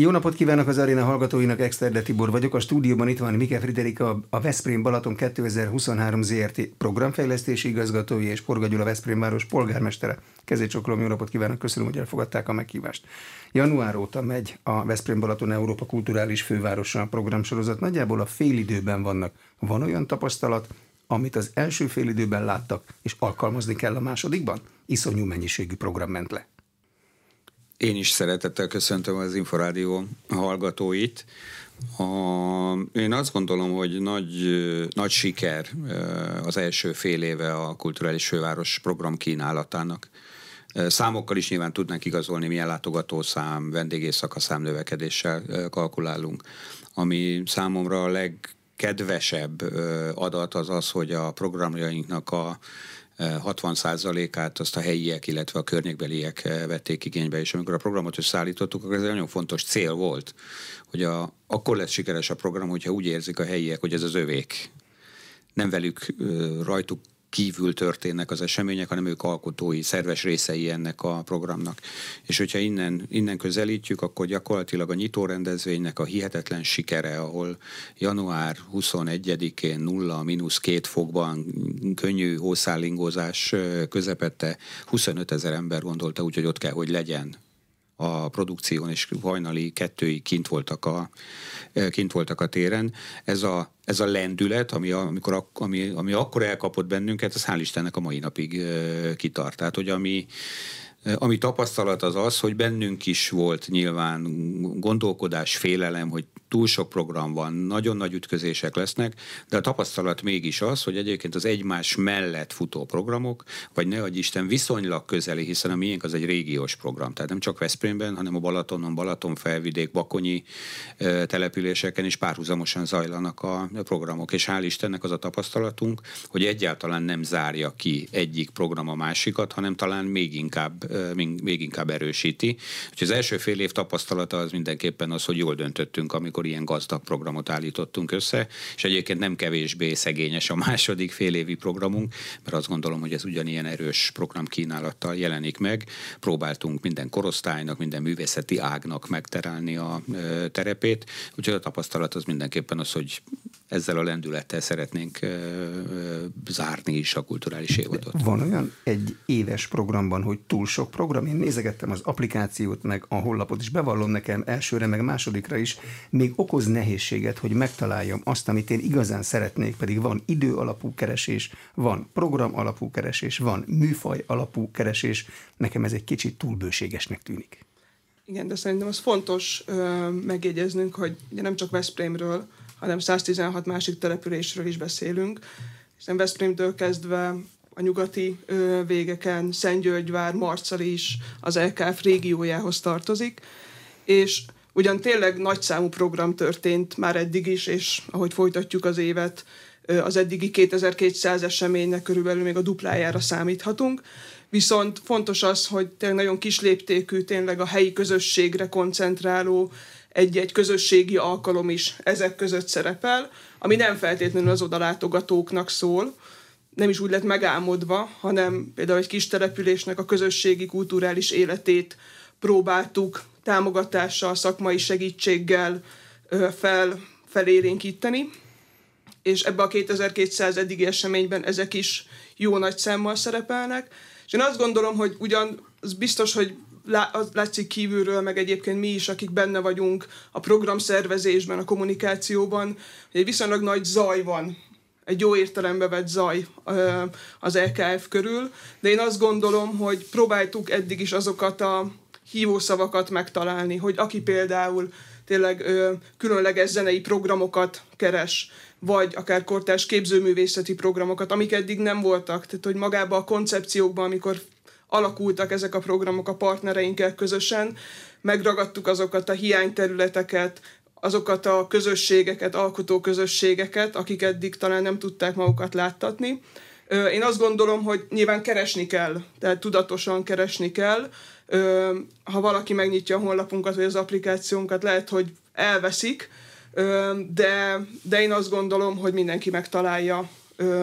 Jó napot kívánok az aréna hallgatóinak, Exterde Tibor vagyok. A stúdióban itt van Mike Friderika, a Veszprém Balaton 2023 ZRT programfejlesztési igazgatója és Porga Veszprém város polgármestere. Kezécsoklom, jó napot kívánok, köszönöm, hogy elfogadták a meghívást. Január óta megy a Veszprém Balaton Európa Kulturális Fővárosa programsorozat. Nagyjából a félidőben vannak. Van olyan tapasztalat, amit az első félidőben láttak, és alkalmazni kell a másodikban? Iszonyú mennyiségű program ment le. Én is szeretettel köszöntöm az Inforádió hallgatóit. A, én azt gondolom, hogy nagy, nagy siker az első fél éve a Kulturális Főváros program kínálatának. Számokkal is nyilván tudnánk igazolni, milyen látogatószám, vendégészakaszám növekedéssel kalkulálunk. Ami számomra a legkedvesebb adat az az, hogy a programjainknak a 60%-át azt a helyiek, illetve a környékbeliek vették igénybe, és amikor a programot összeállítottuk, akkor ez egy nagyon fontos cél volt, hogy a, akkor lesz sikeres a program, hogyha úgy érzik a helyiek, hogy ez az övék. Nem velük rajtuk kívül történnek az események, hanem ők alkotói, szerves részei ennek a programnak. És hogyha innen, innen közelítjük, akkor gyakorlatilag a nyitó rendezvénynek a hihetetlen sikere, ahol január 21-én nulla, mínusz két fokban könnyű hószállingózás közepette 25 ezer ember gondolta úgy, hogy ott kell, hogy legyen a produkción, és hajnali kettői kint voltak a, kint voltak a téren. Ez a, ez a lendület, ami, amikor, ami, ami akkor elkapott bennünket, az hál' Istennek a mai napig kitart. Tehát, hogy ami, ami tapasztalat az az, hogy bennünk is volt nyilván gondolkodás, félelem, hogy túl sok program van, nagyon nagy ütközések lesznek, de a tapasztalat mégis az, hogy egyébként az egymás mellett futó programok, vagy ne adj Isten viszonylag közeli, hiszen a miénk az egy régiós program, tehát nem csak Veszprémben, hanem a Balatonon, Balaton, Felvidék, Bakonyi településeken is párhuzamosan zajlanak a programok, és hál' Istennek az a tapasztalatunk, hogy egyáltalán nem zárja ki egyik program a másikat, hanem talán még inkább, még inkább erősíti. Úgyhogy az első fél év tapasztalata az mindenképpen az, hogy jól döntöttünk, amikor ilyen gazdag programot állítottunk össze, és egyébként nem kevésbé szegényes a második félévi programunk, mert azt gondolom, hogy ez ugyanilyen erős program kínálattal jelenik meg. Próbáltunk minden korosztálynak, minden művészeti ágnak megterelni a terepét, úgyhogy a tapasztalat az mindenképpen az, hogy ezzel a lendülettel szeretnénk zárni is a kulturális évadot. Van olyan egy éves programban, hogy túl sok program? Én nézegettem az applikációt, meg a honlapot is, bevallom nekem elsőre, meg másodikra is, még okoz nehézséget, hogy megtaláljam azt, amit én igazán szeretnék, pedig van idő alapú keresés, van program alapú keresés, van műfaj alapú keresés. Nekem ez egy kicsit túlbőségesnek tűnik. Igen, de szerintem az fontos ö, megjegyeznünk, hogy ugye nem csak Veszprémről, hanem 116 másik településről is beszélünk, hiszen Veszprémtől kezdve a nyugati ö, végeken. Szentgyörgyvár, Marcali is az LKF régiójához tartozik, és ugyan tényleg nagyszámú program történt már eddig is, és ahogy folytatjuk az évet, az eddigi 2200 eseménynek körülbelül még a duplájára számíthatunk, viszont fontos az, hogy tényleg nagyon kis léptékű, tényleg a helyi közösségre koncentráló egy-egy közösségi alkalom is ezek között szerepel, ami nem feltétlenül az odalátogatóknak szól, nem is úgy lett megálmodva, hanem például egy kis településnek a közösségi kulturális életét próbáltuk támogatással, szakmai segítséggel fel, felérénkíteni, és ebbe a 2200 eddigi eseményben ezek is jó nagy számmal szerepelnek. És én azt gondolom, hogy ugyan az biztos, hogy az látszik kívülről, meg egyébként mi is, akik benne vagyunk a programszervezésben, a kommunikációban, hogy egy viszonylag nagy zaj van, egy jó értelembe vett zaj az LKF körül, de én azt gondolom, hogy próbáltuk eddig is azokat a hívószavakat megtalálni, hogy aki például tényleg különleges zenei programokat keres, vagy akár kortárs képzőművészeti programokat, amik eddig nem voltak. Tehát, hogy magában a koncepciókban, amikor alakultak ezek a programok a partnereinkkel közösen, megragadtuk azokat a hiányterületeket, azokat a közösségeket, alkotó közösségeket, akik eddig talán nem tudták magukat láttatni. Én azt gondolom, hogy nyilván keresni kell, tehát tudatosan keresni kell. Ha valaki megnyitja a honlapunkat, vagy az applikációnkat, lehet, hogy elveszik, de, de én azt gondolom, hogy mindenki megtalálja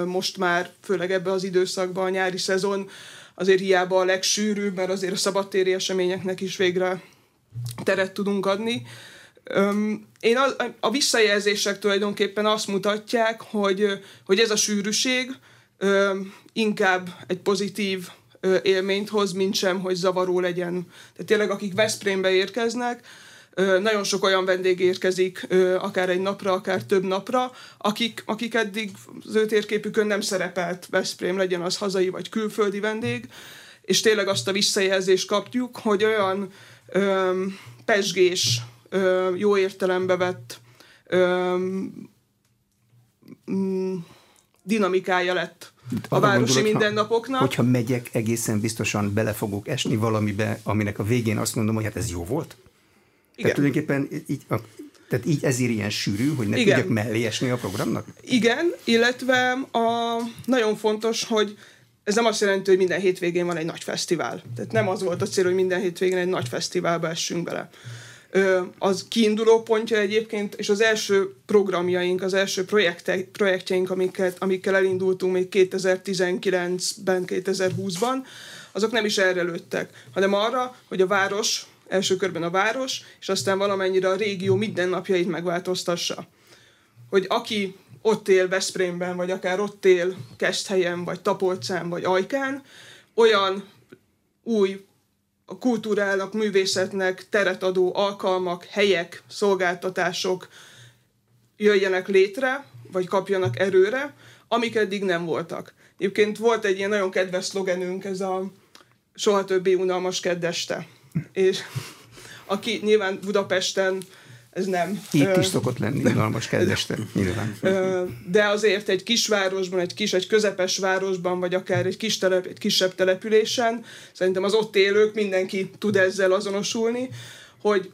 most már, főleg ebbe az időszakban a nyári szezon, azért hiába a legsűrűbb, mert azért a szabadtéri eseményeknek is végre teret tudunk adni. Én a, a visszajelzések tulajdonképpen azt mutatják, hogy, hogy ez a sűrűség inkább egy pozitív élményt hoz, mint sem, hogy zavaró legyen. Tehát tényleg akik Veszprémbe érkeznek, nagyon sok olyan vendég érkezik, akár egy napra, akár több napra, akik, akik eddig az ő térképükön nem szerepelt Veszprém, legyen az hazai vagy külföldi vendég, és tényleg azt a visszajelzést kapjuk, hogy olyan ö, pesgés, ö, jó értelembe vett ö, mm, dinamikája lett a városi gondolod, mindennapoknak. Hogyha megyek, egészen biztosan bele fogok esni valamibe, aminek a végén azt mondom, hogy hát ez jó volt? Igen. Tehát tulajdonképpen így, a, tehát így ezért ilyen sűrű, hogy ne Igen. tudjak mellé esni a programnak? Igen, illetve a, nagyon fontos, hogy ez nem azt jelenti, hogy minden hétvégén van egy nagy fesztivál. Tehát nem az volt a cél, hogy minden hétvégén egy nagy fesztiválba essünk bele. Az kiinduló pontja egyébként, és az első programjaink, az első projekte, projektjeink, amiket, amikkel elindultunk még 2019-ben, 2020-ban, azok nem is erre lőttek, hanem arra, hogy a város első körben a város, és aztán valamennyire a régió mindennapjait megváltoztassa. Hogy aki ott él Veszprémben, vagy akár ott él Keszthelyen, vagy Tapolcán, vagy Ajkán, olyan új a kultúrának, művészetnek teret adó alkalmak, helyek, szolgáltatások jöjjenek létre, vagy kapjanak erőre, amik eddig nem voltak. Egyébként volt egy ilyen nagyon kedves szlogenünk, ez a soha többé unalmas keddeste és aki nyilván Budapesten ez nem. Itt is szokott lenni unalmas kedveste, nyilván. De azért egy kisvárosban, egy kis, egy közepes városban, vagy akár egy, kis telep, egy kisebb településen, szerintem az ott élők, mindenki tud ezzel azonosulni, hogy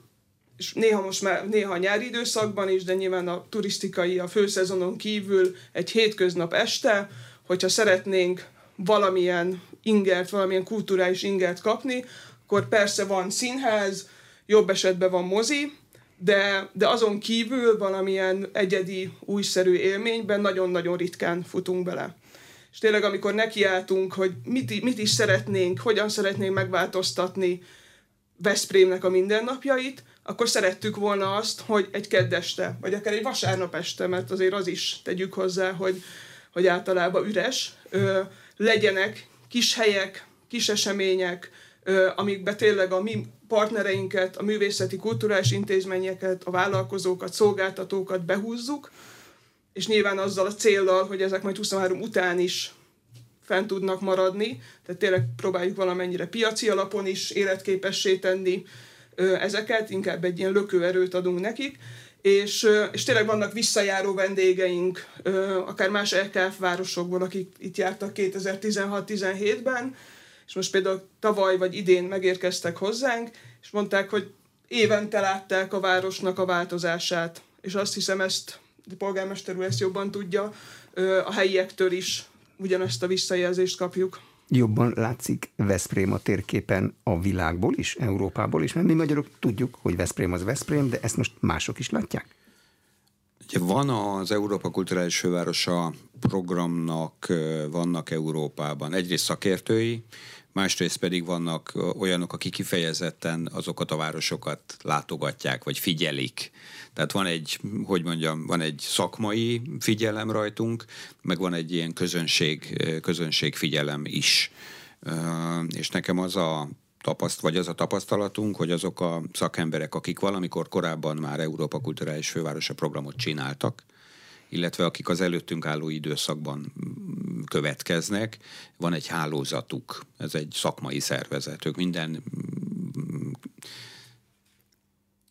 és néha most már, néha nyári időszakban is, de nyilván a turisztikai, a főszezonon kívül egy hétköznap este, hogyha szeretnénk valamilyen ingert, valamilyen kulturális ingert kapni, akkor persze van színház, jobb esetben van mozi, de, de azon kívül valamilyen egyedi, újszerű élményben nagyon-nagyon ritkán futunk bele. És tényleg, amikor nekiálltunk, hogy mit, mit is szeretnénk, hogyan szeretnénk megváltoztatni Veszprémnek a mindennapjait, akkor szerettük volna azt, hogy egy keddeste, vagy akár egy vasárnap este, mert azért az is tegyük hozzá, hogy, hogy általában üres, ö, legyenek kis helyek, kis események, amikbe tényleg a mi partnereinket, a művészeti kulturális intézményeket, a vállalkozókat, szolgáltatókat behúzzuk, és nyilván azzal a céllal, hogy ezek majd 23 után is fent tudnak maradni, tehát tényleg próbáljuk valamennyire piaci alapon is életképessé tenni ezeket, inkább egy ilyen lökőerőt adunk nekik, és, és tényleg vannak visszajáró vendégeink, akár más LKF városokból, akik itt jártak 2016-17-ben, és most például tavaly vagy idén megérkeztek hozzánk, és mondták, hogy évente látták a városnak a változását, és azt hiszem ezt, a polgármester úr ezt jobban tudja, a helyiektől is ugyanezt a visszajelzést kapjuk. Jobban látszik Veszprém a térképen a világból is, Európából is, mert mi magyarok tudjuk, hogy Veszprém az Veszprém, de ezt most mások is látják? Ugye van az Európa Kulturális Fővárosa programnak, vannak Európában egyrészt szakértői, másrészt pedig vannak olyanok, akik kifejezetten azokat a városokat látogatják, vagy figyelik. Tehát van egy, hogy mondjam, van egy szakmai figyelem rajtunk, meg van egy ilyen közönség, közönség figyelem is. És nekem az a tapaszt, vagy az a tapasztalatunk, hogy azok a szakemberek, akik valamikor korábban már Európa Kulturális Fővárosa programot csináltak, illetve akik az előttünk álló időszakban következnek, van egy hálózatuk, ez egy szakmai szervezet, ők minden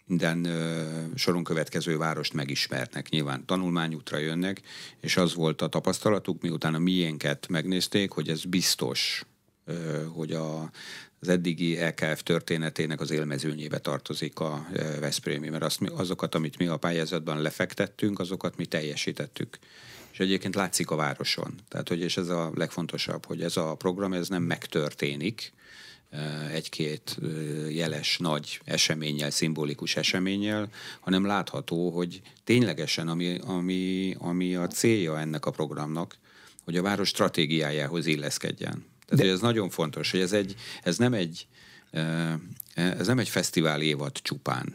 minden soron következő várost megismernek, nyilván tanulmányútra jönnek, és az volt a tapasztalatuk, miután a miénket megnézték, hogy ez biztos, hogy a az eddigi LKF történetének az élmezőnyébe tartozik a e, Veszprémi, mert azt, azokat, amit mi a pályázatban lefektettünk, azokat mi teljesítettük. És egyébként látszik a városon. Tehát, hogy és ez a legfontosabb, hogy ez a program ez nem megtörténik, e, egy-két e, jeles, nagy eseménnyel, szimbolikus eseménnyel, hanem látható, hogy ténylegesen, ami, ami, ami a célja ennek a programnak, hogy a város stratégiájához illeszkedjen. Tehát De... ez nagyon fontos, hogy ez, egy, ez nem egy Ez nem egy fesztivál évad csupán.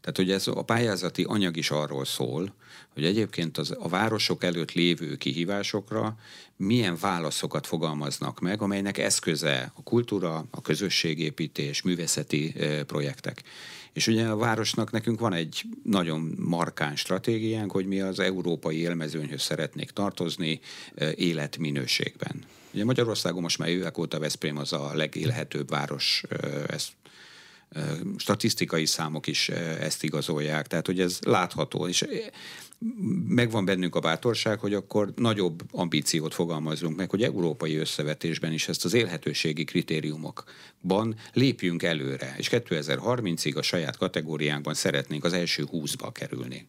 Tehát, hogy ez a pályázati anyag is arról szól, hogy egyébként az, a városok előtt lévő kihívásokra milyen válaszokat fogalmaznak meg, amelynek eszköze a kultúra, a közösségépítés, művészeti projektek. És ugye a városnak nekünk van egy nagyon markáns stratégiánk, hogy mi az európai élmezőnyhöz szeretnék tartozni életminőségben. Ugye Magyarországon most már évek óta Veszprém az a legélhetőbb város, ezt statisztikai számok is ezt igazolják, tehát hogy ez látható, és megvan bennünk a bátorság, hogy akkor nagyobb ambíciót fogalmazzunk meg, hogy európai összevetésben is ezt az élhetőségi kritériumokban lépjünk előre, és 2030-ig a saját kategóriánkban szeretnénk az első 20-ba kerülni.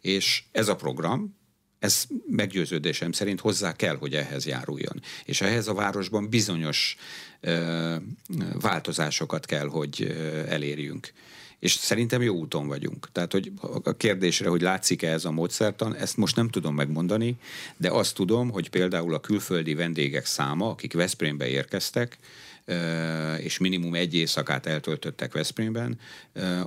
És ez a program, ez meggyőződésem szerint hozzá kell, hogy ehhez járuljon. És ehhez a városban bizonyos ö, változásokat kell, hogy elérjünk. És szerintem jó úton vagyunk. Tehát, hogy a kérdésre, hogy látszik-e ez a módszertan, ezt most nem tudom megmondani, de azt tudom, hogy például a külföldi vendégek száma, akik Veszprémbe érkeztek, és minimum egy éjszakát eltöltöttek Veszprémben,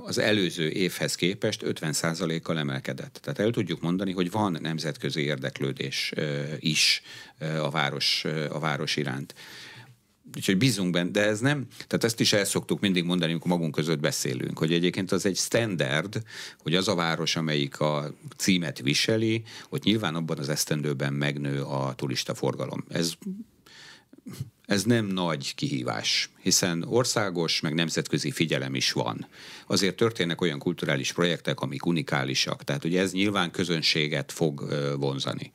az előző évhez képest 50%-kal emelkedett. Tehát el tudjuk mondani, hogy van nemzetközi érdeklődés is a város, a város iránt. Úgyhogy bízunk benne, de ez nem, tehát ezt is el szoktuk mindig mondani, amikor magunk között beszélünk, hogy egyébként az egy standard, hogy az a város, amelyik a címet viseli, hogy nyilván abban az esztendőben megnő a turista forgalom. Ez ez nem nagy kihívás, hiszen országos, meg nemzetközi figyelem is van. Azért történnek olyan kulturális projektek, amik unikálisak, tehát ugye ez nyilván közönséget fog vonzani.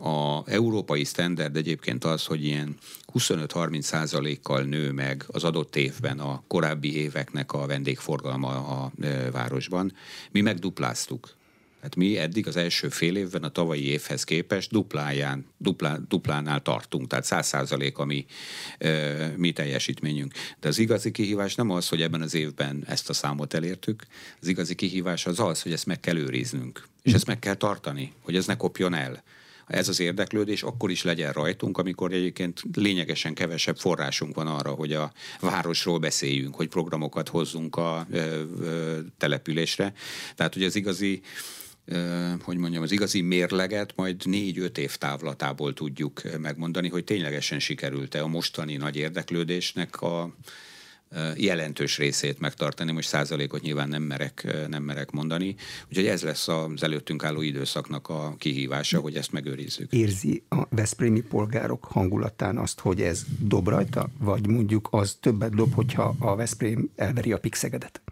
A európai standard egyébként az, hogy ilyen 25-30 százalékkal nő meg az adott évben a korábbi éveknek a vendégforgalma a városban. Mi megdupláztuk. Hát mi eddig az első fél évben a tavalyi évhez képest dupláján, duplá, duplánál tartunk, tehát száz százalék a mi, e, mi teljesítményünk. De az igazi kihívás nem az, hogy ebben az évben ezt a számot elértük, az igazi kihívás az az, hogy ezt meg kell őriznünk, és ezt meg kell tartani, hogy ez ne kopjon el ez az érdeklődés akkor is legyen rajtunk, amikor egyébként lényegesen kevesebb forrásunk van arra, hogy a városról beszéljünk, hogy programokat hozzunk a ö, ö, településre. Tehát, hogy az igazi hogy mondjam, az igazi mérleget majd négy-öt év távlatából tudjuk megmondani, hogy ténylegesen sikerült-e a mostani nagy érdeklődésnek a jelentős részét megtartani, most százalékot nyilván nem merek, nem merek mondani. Úgyhogy ez lesz az előttünk álló időszaknak a kihívása, hogy ezt megőrizzük. Érzi a Veszprémi polgárok hangulatán azt, hogy ez dob rajta, vagy mondjuk az többet dob, hogyha a Veszprém elveri a pixegedet?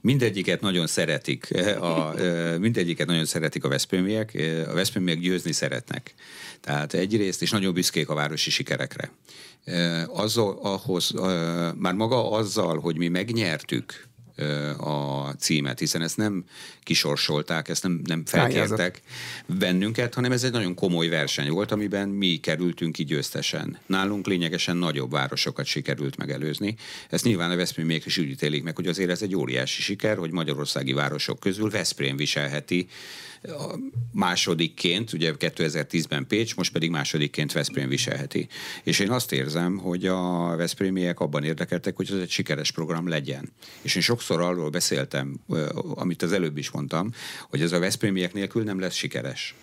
Mindegyiket nagyon szeretik, a, mindegyiket nagyon szeretik a Veszprémiek, a Veszprémiek győzni szeretnek. Tehát egyrészt, és nagyon büszkék a városi sikerekre. Azzal, ahhoz, már maga azzal, hogy mi megnyertük a címet, hiszen ezt nem kisorsolták, ezt nem, nem felkértek bennünket, hanem ez egy nagyon komoly verseny volt, amiben mi kerültünk ki győztesen. Nálunk lényegesen nagyobb városokat sikerült megelőzni. Ezt nyilván a Veszprém is úgy ítélik meg, hogy azért ez egy óriási siker, hogy magyarországi városok közül Veszprém viselheti másodikként, ugye 2010-ben Pécs, most pedig másodikként Veszprém viselheti. És én azt érzem, hogy a Veszprémiek abban érdekeltek, hogy ez egy sikeres program legyen. És én sokszor arról beszéltem, amit az előbb is mondtam, hogy ez a Veszprémiek nélkül nem lesz sikeres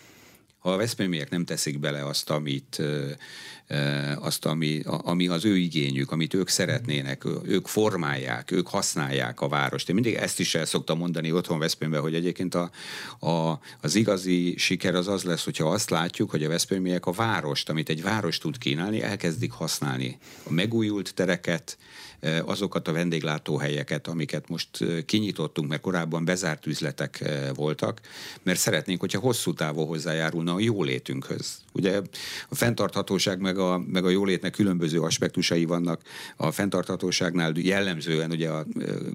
ha a Veszprémiek nem teszik bele azt, amit, azt ami, ami az ő igényük, amit ők szeretnének, ők formálják, ők használják a várost. Én mindig ezt is el szoktam mondani otthon Veszprémben, hogy egyébként a, a, az igazi siker az az lesz, hogyha azt látjuk, hogy a Veszprémiek a várost, amit egy város tud kínálni, elkezdik használni. A megújult tereket, azokat a vendéglátóhelyeket, amiket most kinyitottunk, mert korábban bezárt üzletek voltak, mert szeretnénk, hogyha hosszú távon hozzájárulna a jólétünkhöz. Ugye a fenntarthatóság meg a, meg a jólétnek különböző aspektusai vannak. A fenntarthatóságnál jellemzően ugye a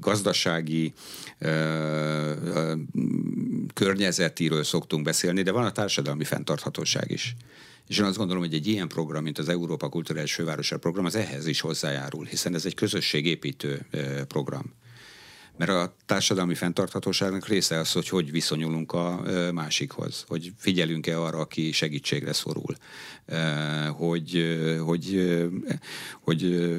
gazdasági környezetiről szoktunk beszélni, de van a társadalmi fenntarthatóság is. És én azt gondolom, hogy egy ilyen program, mint az Európa Kulturális Fővárosa program, az ehhez is hozzájárul, hiszen ez egy közösségépítő program. Mert a társadalmi fenntarthatóságnak része az, hogy hogy viszonyulunk a másikhoz, hogy figyelünk-e arra, aki segítségre szorul, hogy, hogy, hogy,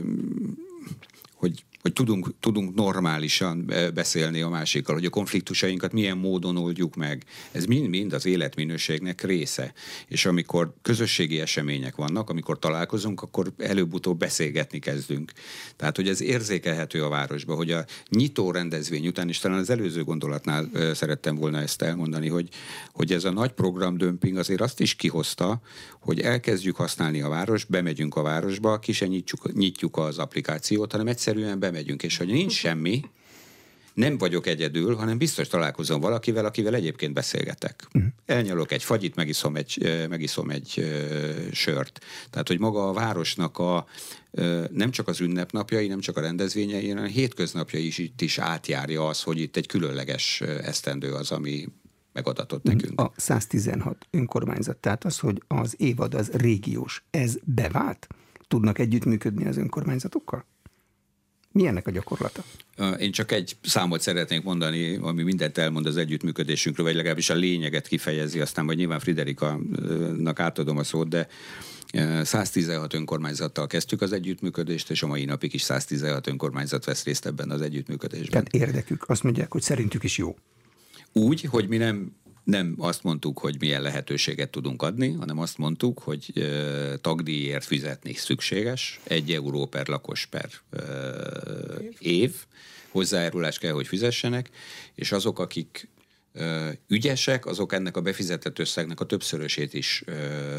hogy hogy tudunk, tudunk normálisan beszélni a másikkal, hogy a konfliktusainkat milyen módon oldjuk meg. Ez mind-mind az életminőségnek része. És amikor közösségi események vannak, amikor találkozunk, akkor előbb-utóbb beszélgetni kezdünk. Tehát, hogy ez érzékelhető a városba, hogy a nyitó rendezvény után, és talán az előző gondolatnál szerettem volna ezt elmondani, hogy, hogy ez a nagy programdömping azért azt is kihozta, hogy elkezdjük használni a város, bemegyünk a városba, ki se nyitjuk, nyitjuk az applikációt, hanem egyszerűen bemegyünk, és hogy nincs semmi, nem vagyok egyedül, hanem biztos találkozom valakivel, akivel egyébként beszélgetek. Uh-huh. Elnyalok egy fagyit, megiszom egy, megiszom egy uh, sört. Tehát, hogy maga a városnak a uh, nem csak az ünnepnapjai, nem csak a rendezvényei, hanem a hétköznapjai is itt is átjárja az, hogy itt egy különleges esztendő az, ami megadatott nekünk. A 116 önkormányzat, tehát az, hogy az évad az régiós, ez bevált? Tudnak együttműködni az önkormányzatokkal? Mi ennek a gyakorlata? Én csak egy számot szeretnék mondani, ami mindent elmond az együttműködésünkről, vagy legalábbis a lényeget kifejezi, aztán vagy nyilván Friderika-nak átadom a szót, de 116 önkormányzattal kezdtük az együttműködést, és a mai napig is 116 önkormányzat vesz részt ebben az együttműködésben. Tehát érdekük, azt mondják, hogy szerintük is jó. Úgy, hogy mi nem nem azt mondtuk, hogy milyen lehetőséget tudunk adni, hanem azt mondtuk, hogy e, tagdíjért fizetni szükséges, egy euró per lakos per e, év, hozzájárulást kell, hogy fizessenek, és azok, akik ügyesek, azok ennek a befizetett összegnek a többszörösét is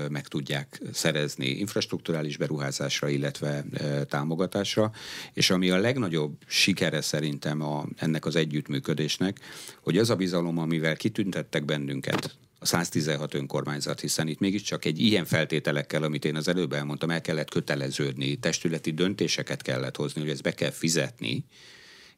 meg tudják szerezni infrastruktúrális beruházásra, illetve támogatásra, és ami a legnagyobb sikere szerintem a, ennek az együttműködésnek, hogy az a bizalom, amivel kitüntettek bennünket a 116 önkormányzat, hiszen itt mégiscsak egy ilyen feltételekkel, amit én az előbb elmondtam, el kellett köteleződni, testületi döntéseket kellett hozni, hogy ezt be kell fizetni,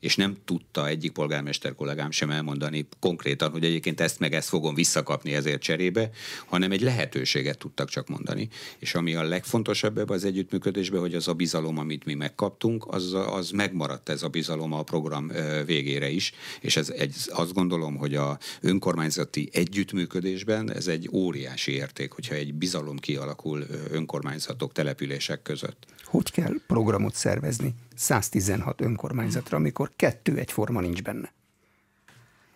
és nem tudta egyik polgármester kollégám sem elmondani konkrétan, hogy egyébként ezt meg ezt fogom visszakapni ezért cserébe, hanem egy lehetőséget tudtak csak mondani. És ami a legfontosabb ebben az együttműködésben, hogy az a bizalom, amit mi megkaptunk, az, az megmaradt ez a bizalom a program végére is, és ez egy, azt gondolom, hogy a önkormányzati együttműködésben ez egy óriási érték, hogyha egy bizalom kialakul önkormányzatok, települések között. Hogy kell programot szervezni 116 önkormányzatra, amikor kettő egyforma nincs benne?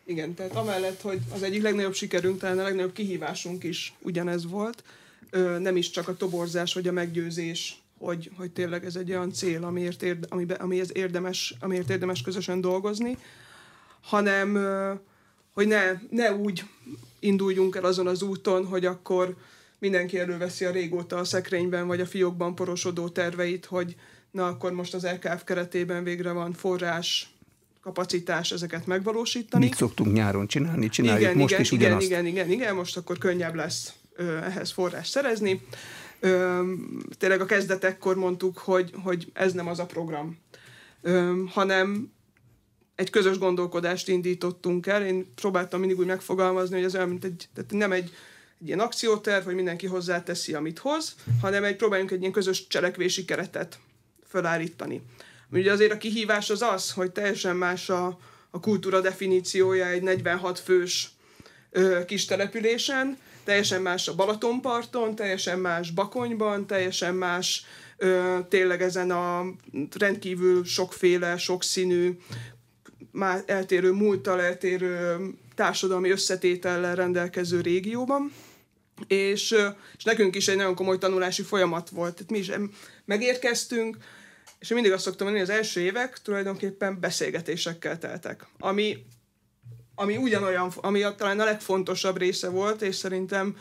Igen, tehát amellett, hogy az egyik legnagyobb sikerünk, talán a legnagyobb kihívásunk is ugyanez volt, nem is csak a toborzás vagy a meggyőzés, hogy, hogy tényleg ez egy olyan cél, amiért, érde, amiben, amihez érdemes, amiért érdemes közösen dolgozni, hanem hogy ne, ne úgy induljunk el azon az úton, hogy akkor mindenki előveszi a régóta a szekrényben vagy a fiókban porosodó terveit, hogy na akkor most az LKF keretében végre van forrás, kapacitás ezeket megvalósítani. Mit szoktunk nyáron csinálni? Csináljuk igen, most igen, is igen, ugyanazt. Igen, igen, igen, most akkor könnyebb lesz ö, ehhez forrás szerezni. Ö, tényleg a kezdetekkor mondtuk, hogy, hogy ez nem az a program, ö, hanem egy közös gondolkodást indítottunk el. Én próbáltam mindig úgy megfogalmazni, hogy ez olyan, mint egy, tehát nem egy egy ilyen akcióterv, hogy mindenki hozzáteszi, amit hoz, hanem egy próbáljunk egy ilyen közös cselekvési keretet felállítani. Ugye azért a kihívás az az, hogy teljesen más a, a kultúra definíciója egy 46 fős ö, kis településen, teljesen más a Balatonparton, teljesen más Bakonyban, teljesen más ö, tényleg ezen a rendkívül sokféle, sokszínű, már eltérő múlttal, eltérő társadalmi összetétellel rendelkező régióban. És, és nekünk is egy nagyon komoly tanulási folyamat volt. Tehát mi is megérkeztünk, és én mindig azt szoktam mondani, hogy az első évek tulajdonképpen beszélgetésekkel teltek. Ami, ami ugyanolyan, ami a, talán a legfontosabb része volt, és szerintem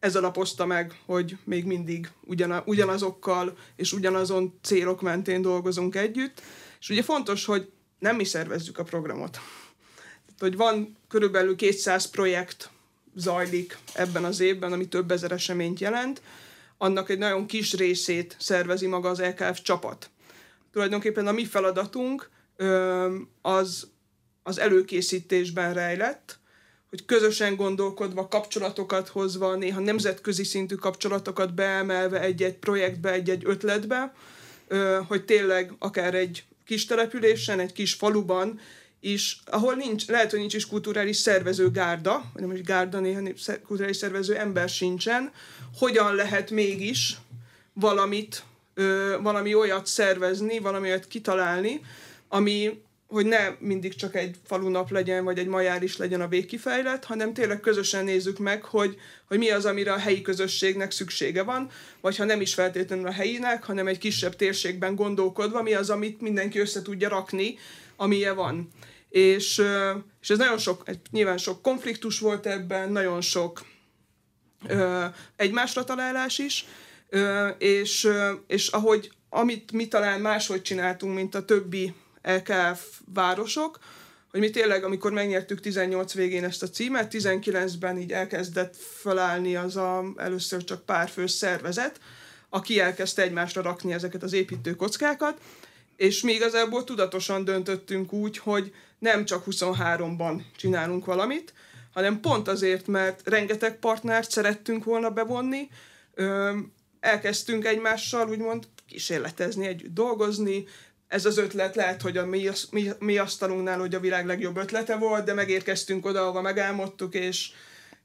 ez alapozta meg, hogy még mindig ugyana, ugyanazokkal és ugyanazon célok mentén dolgozunk együtt. És ugye fontos, hogy nem mi szervezzük a programot. Tehát, hogy van körülbelül 200 projekt zajlik ebben az évben, ami több ezer eseményt jelent, annak egy nagyon kis részét szervezi maga az LKF csapat. Tulajdonképpen a mi feladatunk az, az előkészítésben rejlett, hogy közösen gondolkodva, kapcsolatokat hozva, néha nemzetközi szintű kapcsolatokat beemelve egy-egy projektbe, egy-egy ötletbe, hogy tényleg akár egy kis településen, egy kis faluban is, ahol nincs, lehet, hogy nincs is kulturális szervező gárda, vagy nem is gárda, néha kulturális szervező ember sincsen, hogyan lehet mégis valamit, ö, valami olyat szervezni, valami olyat kitalálni, ami, hogy ne mindig csak egy falunap legyen, vagy egy majár is legyen a végkifejlet, hanem tényleg közösen nézzük meg, hogy, hogy mi az, amire a helyi közösségnek szüksége van, vagy ha nem is feltétlenül a helyinek, hanem egy kisebb térségben gondolkodva, mi az, amit mindenki össze tudja rakni, amilyen van. És, és ez nagyon sok, nyilván sok konfliktus volt ebben, nagyon sok ö, egymásra találás is, ö, és, és ahogy amit mi talán máshogy csináltunk, mint a többi LKF városok, hogy mi tényleg, amikor megnyertük 18 végén ezt a címet, 19-ben így elkezdett felállni az a először csak pár fő szervezet, aki elkezdte egymásra rakni ezeket az építő kockákat, és mi igazából tudatosan döntöttünk úgy, hogy nem csak 23-ban csinálunk valamit, hanem pont azért, mert rengeteg partnert szerettünk volna bevonni, elkezdtünk egymással úgymond kísérletezni, együtt dolgozni, ez az ötlet lehet, hogy a mi, mi, mi asztalunknál, hogy a világ legjobb ötlete volt, de megérkeztünk oda, ahova megálmodtuk, és,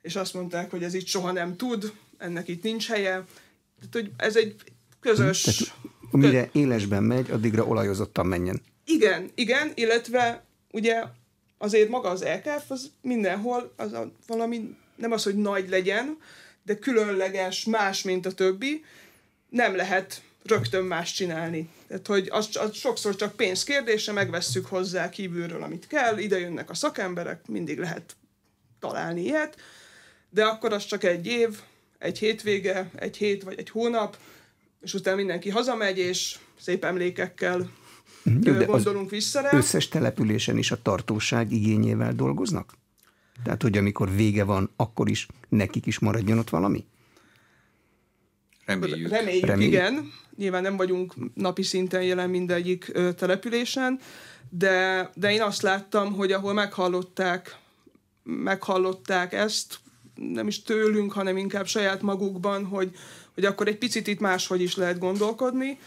és azt mondták, hogy ez itt soha nem tud, ennek itt nincs helye. Tehát, hogy ez egy közös... Tehát, mire élesben megy, addigra olajozottan menjen. Igen, igen, illetve ugye azért maga az LKF az mindenhol az a, valami, nem az, hogy nagy legyen, de különleges, más, mint a többi, nem lehet rögtön más csinálni. Tehát, hogy az, az sokszor csak pénz kérdése, megvesszük hozzá kívülről, amit kell, ide jönnek a szakemberek, mindig lehet találni ilyet, de akkor az csak egy év, egy hétvége, egy hét vagy egy hónap, és utána mindenki hazamegy, és szép emlékekkel jó, de gondolunk vissza rá. Összes településen is a tartóság igényével dolgoznak? Tehát, hogy amikor vége van, akkor is nekik is maradjon ott valami? Reméljük. Reméljük, Reméljük. igen. Nyilván nem vagyunk napi szinten jelen mindegyik ö, településen, de, de én azt láttam, hogy ahol meghallották, meghallották ezt, nem is tőlünk, hanem inkább saját magukban, hogy, hogy akkor egy picit itt máshogy is lehet gondolkodni,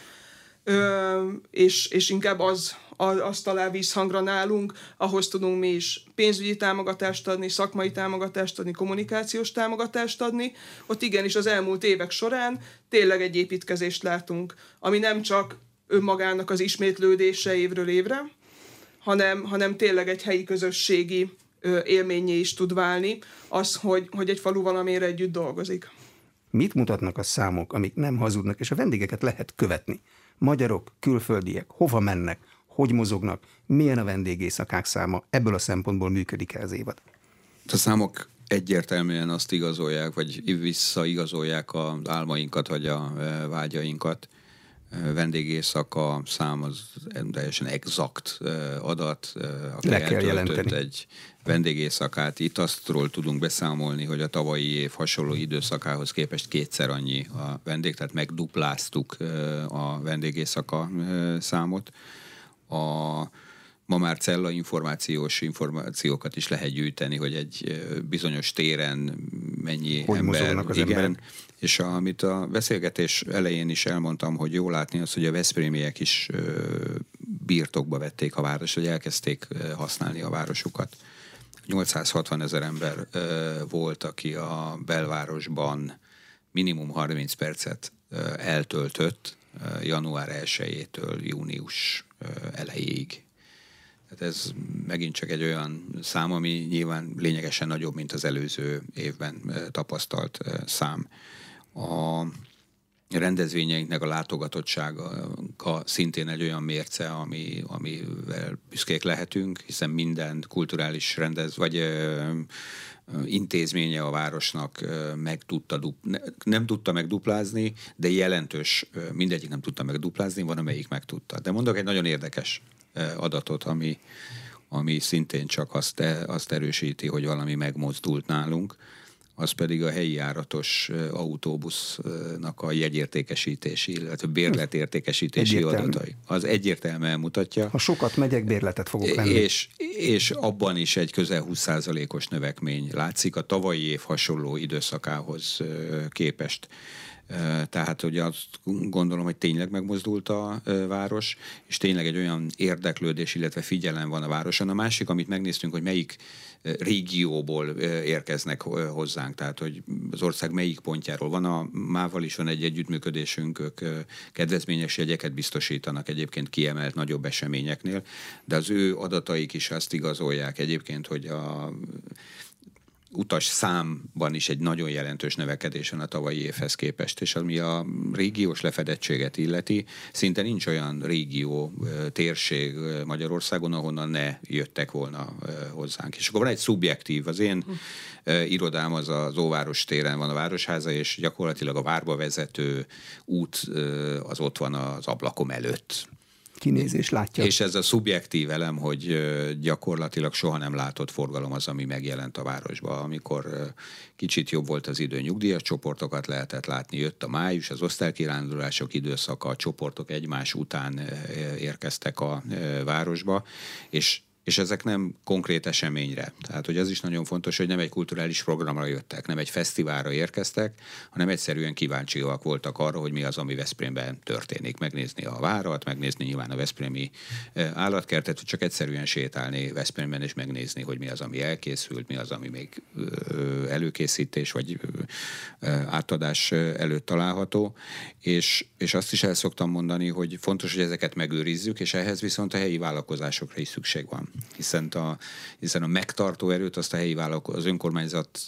ö, és, és inkább az, az, az talál vízhangra nálunk, ahhoz tudunk mi is pénzügyi támogatást adni, szakmai támogatást adni, kommunikációs támogatást adni. Ott igenis az elmúlt évek során tényleg egy építkezést látunk, ami nem csak önmagának az ismétlődése évről évre, hanem, hanem tényleg egy helyi közösségi élményé is tud válni, az, hogy, hogy egy falu valamire együtt dolgozik. Mit mutatnak a számok, amik nem hazudnak, és a vendégeket lehet követni? Magyarok, külföldiek, hova mennek, hogy mozognak, milyen a vendégészakák száma, ebből a szempontból működik el az évad? A számok egyértelműen azt igazolják, vagy visszaigazolják az álmainkat, vagy a e, vágyainkat. E, vendégészaka szám az teljesen exakt e, adat, aki Le kell jelenteni. egy vendégészakát. Itt aztról tudunk beszámolni, hogy a tavalyi év hasonló időszakához képest kétszer annyi a vendég, tehát megdupláztuk a vendégészaka számot a ma már cella információs információkat is lehet gyűjteni, hogy egy bizonyos téren mennyi hogy ember. Az igen, emberek? És a, amit a beszélgetés elején is elmondtam, hogy jó látni az, hogy a Veszprémiek is birtokba vették a város, hogy elkezdték használni a városukat. 860 ezer ember volt, aki a belvárosban minimum 30 percet eltöltött január 1-től június elejéig. Tehát ez megint csak egy olyan szám, ami nyilván lényegesen nagyobb, mint az előző évben tapasztalt szám. A rendezvényeinknek a látogatottsága szintén egy olyan mérce, ami, amivel büszkék lehetünk, hiszen minden kulturális rendez, vagy ö, intézménye a városnak meg tudta, nem tudta megduplázni, de jelentős, mindegyik nem tudta megduplázni, van amelyik meg tudta. De mondok egy nagyon érdekes adatot, ami, ami szintén csak azt, azt erősíti, hogy valami megmozdult nálunk az pedig a helyi járatos autóbusznak a jegyértékesítési, illetve bérletértékesítési Egyértelmű. adatai. Az egyértelműen mutatja. Ha sokat megyek, bérletet fogok venni. És, és abban is egy közel 20%-os növekmény látszik a tavalyi év hasonló időszakához képest. Tehát, hogy azt gondolom, hogy tényleg megmozdult a város, és tényleg egy olyan érdeklődés, illetve figyelem van a városon. A másik, amit megnéztünk, hogy melyik régióból érkeznek hozzánk, tehát hogy az ország melyik pontjáról. Van a Mával is van egy együttműködésünk, ők kedvezményes jegyeket biztosítanak egyébként kiemelt nagyobb eseményeknél, de az ő adataik is azt igazolják egyébként, hogy a utas számban is egy nagyon jelentős növekedés van a tavalyi évhez képest, és ami a régiós lefedettséget illeti, szinte nincs olyan régió, térség Magyarországon, ahonnan ne jöttek volna hozzánk. És akkor van egy szubjektív, az én irodám az az Óváros téren van a Városháza, és gyakorlatilag a várba vezető út az ott van az ablakom előtt kinézés látja. És ez a szubjektív elem, hogy gyakorlatilag soha nem látott forgalom az, ami megjelent a városba. Amikor kicsit jobb volt az idő, nyugdíjas csoportokat lehetett látni, jött a május, az osztálykirándulások időszaka, a csoportok egymás után érkeztek a városba, és és ezek nem konkrét eseményre. Tehát, hogy az is nagyon fontos, hogy nem egy kulturális programra jöttek, nem egy fesztiválra érkeztek, hanem egyszerűen kíváncsiak voltak arra, hogy mi az, ami Veszprémben történik. Megnézni a várat, megnézni nyilván a Veszprémi állatkertet, vagy csak egyszerűen sétálni Veszprémben és megnézni, hogy mi az, ami elkészült, mi az, ami még előkészítés vagy átadás előtt található. És, és azt is el szoktam mondani, hogy fontos, hogy ezeket megőrizzük, és ehhez viszont a helyi vállalkozásokra is szükség van hiszen a, hiszen a megtartó erőt azt a helyi vállalkozó, az önkormányzat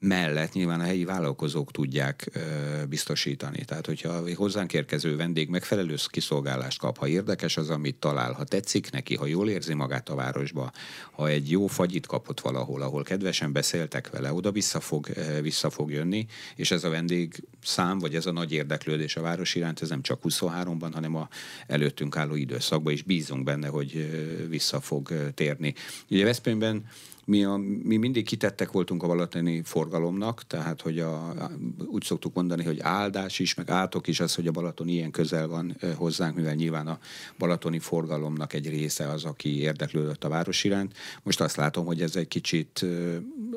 mellett nyilván a helyi vállalkozók tudják ö, biztosítani. Tehát, hogyha hozzánk érkező vendég megfelelő kiszolgálást kap, ha érdekes az, amit talál, ha tetszik neki, ha jól érzi magát a városba, ha egy jó fagyit kapott valahol, ahol kedvesen beszéltek vele, oda vissza fog, ö, vissza fog jönni, és ez a vendég szám, vagy ez a nagy érdeklődés a város iránt, ez nem csak 23-ban, hanem a előttünk álló időszakban is bízunk benne, hogy vissza fog térni. Ugye Veszprémben mi, a, mi mindig kitettek voltunk a balatoni forgalomnak, tehát hogy a, úgy szoktuk mondani, hogy áldás is, meg átok is az, hogy a Balaton ilyen közel van hozzánk, mivel nyilván a balatoni forgalomnak egy része az, aki érdeklődött a város iránt. Most azt látom, hogy ez egy kicsit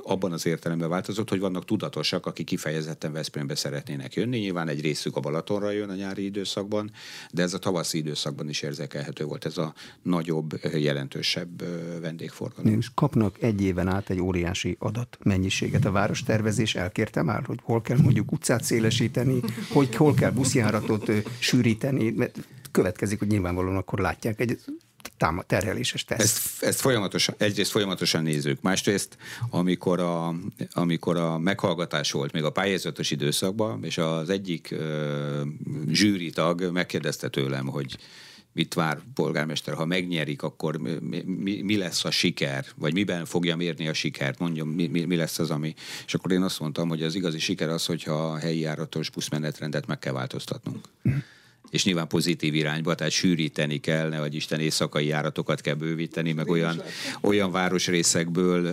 abban az értelemben változott, hogy vannak tudatosak, akik kifejezetten Veszprémbe szeretnének jönni. Nyilván egy részük a Balatonra jön a nyári időszakban, de ez a tavaszi időszakban is érzékelhető volt, ez a nagyobb, jelentősebb vendégforgalom. És kapnak egy éven át egy óriási adat mennyiséget a várostervezés. Elkérte már, hogy hol kell mondjuk utcát szélesíteni, hogy hol kell buszjáratot sűríteni, mert következik, hogy nyilvánvalóan akkor látják egy táma, terheléses teszt. Ezt, ezt folyamatosan, egyrészt folyamatosan nézzük, másrészt amikor a, amikor a meghallgatás volt még a pályázatos időszakban, és az egyik uh, zsűritag megkérdezte tőlem, hogy mit vár polgármester, ha megnyerik, akkor mi, mi, mi lesz a siker, vagy miben fogja mérni a sikert, mondjam, mi, mi, mi lesz az, ami... És akkor én azt mondtam, hogy az igazi siker az, hogyha a helyi járatos buszmenetrendet meg kell változtatnunk. És nyilván pozitív irányba, tehát sűríteni kell, ne vagy Isten éjszakai járatokat kell bővíteni, meg olyan, olyan városrészekből ö,